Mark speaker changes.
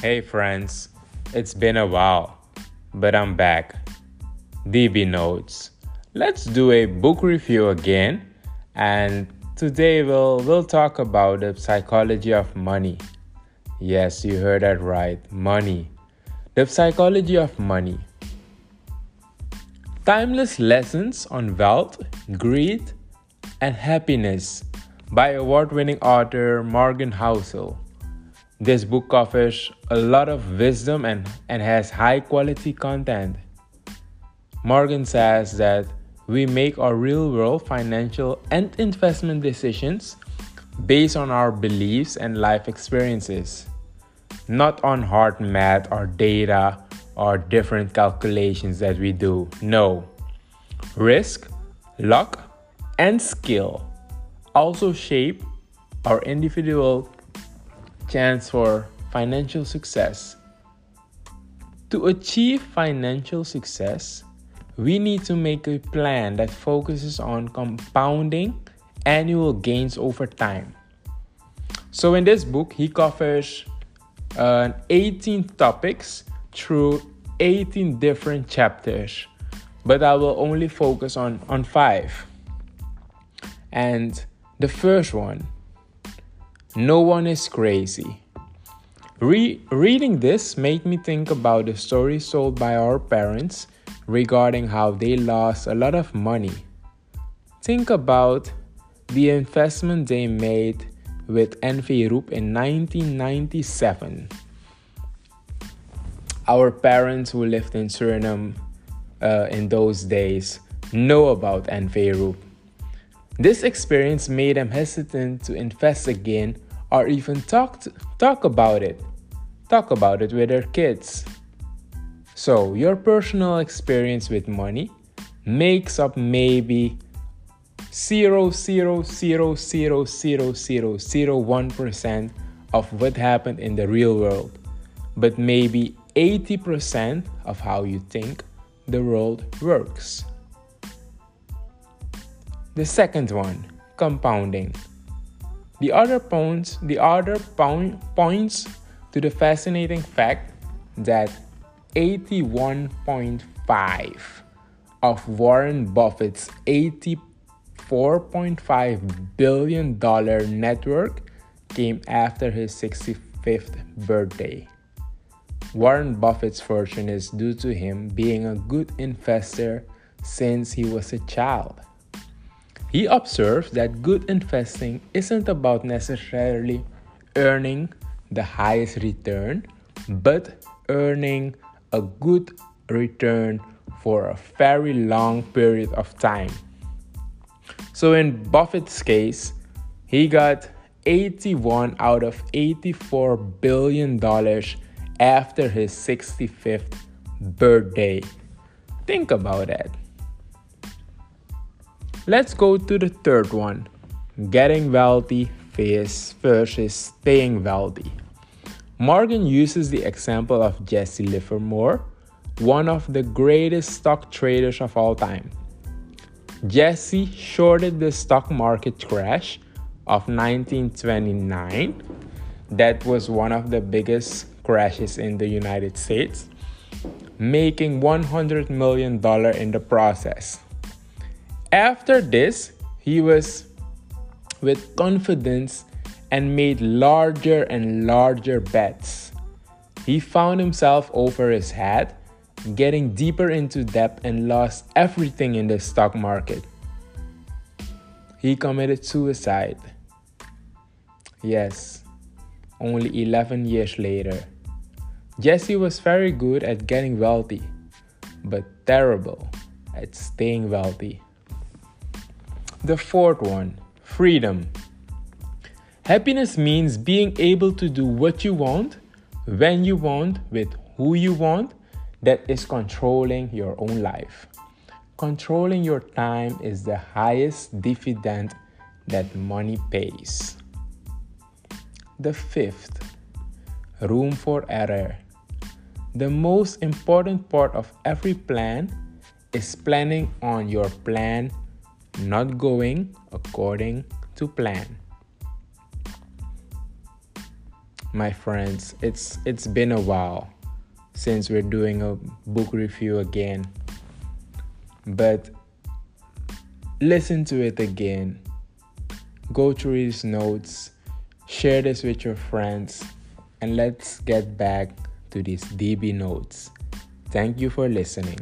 Speaker 1: Hey friends, it's been a while, but I'm back. DB Notes. Let's do a book review again, and today we'll we'll talk about the psychology of money. Yes, you heard that right, money. The psychology of money. Timeless lessons on wealth, greed, and happiness by award-winning author Morgan Housel. This book offers a lot of wisdom and, and has high quality content. Morgan says that we make our real world financial and investment decisions based on our beliefs and life experiences, not on hard math or data or different calculations that we do. No. Risk, luck, and skill also shape our individual chance for financial success. To achieve financial success, we need to make a plan that focuses on compounding annual gains over time. So, in this book, he covers uh, 18 topics through 18 different chapters, but I will only focus on, on five. And the first one no one is crazy. Re- reading this made me think about the stories told by our parents regarding how they lost a lot of money. Think about the investment they made with Enveroop in 1997. Our parents who lived in Suriname uh, in those days know about Enveroop. This experience made them hesitant to invest again or even talk to, talk about it. Talk about it with their kids. So, your personal experience with money makes up maybe 0.0000001% of what happened in the real world, but maybe 80% of how you think the world works. The second one, compounding. The other points, the other point, points to the fascinating fact that 81.5 of Warren Buffett's 84.5 billion dollar network came after his 65th birthday. Warren Buffett's fortune is due to him being a good investor since he was a child. He observes that good investing isn't about necessarily earning the highest return, but earning a good return for a very long period of time. So, in Buffett's case, he got 81 out of 84 billion dollars after his 65th birthday. Think about that. Let's go to the third one getting wealthy versus staying wealthy. Morgan uses the example of Jesse Livermore, one of the greatest stock traders of all time. Jesse shorted the stock market crash of 1929. That was one of the biggest crashes in the United States, making $100 million in the process. After this, he was with confidence and made larger and larger bets. He found himself over his head, getting deeper into debt and lost everything in the stock market. He committed suicide. Yes, only 11 years later. Jesse was very good at getting wealthy, but terrible at staying wealthy. The fourth one, freedom. Happiness means being able to do what you want, when you want, with who you want, that is controlling your own life. Controlling your time is the highest dividend that money pays. The fifth, room for error. The most important part of every plan is planning on your plan not going according to plan. my friends. It's it's been a while since we're doing a book review again. But listen to it again. Go through these notes, share this with your friends, and let's get back to these DB notes. Thank you for listening.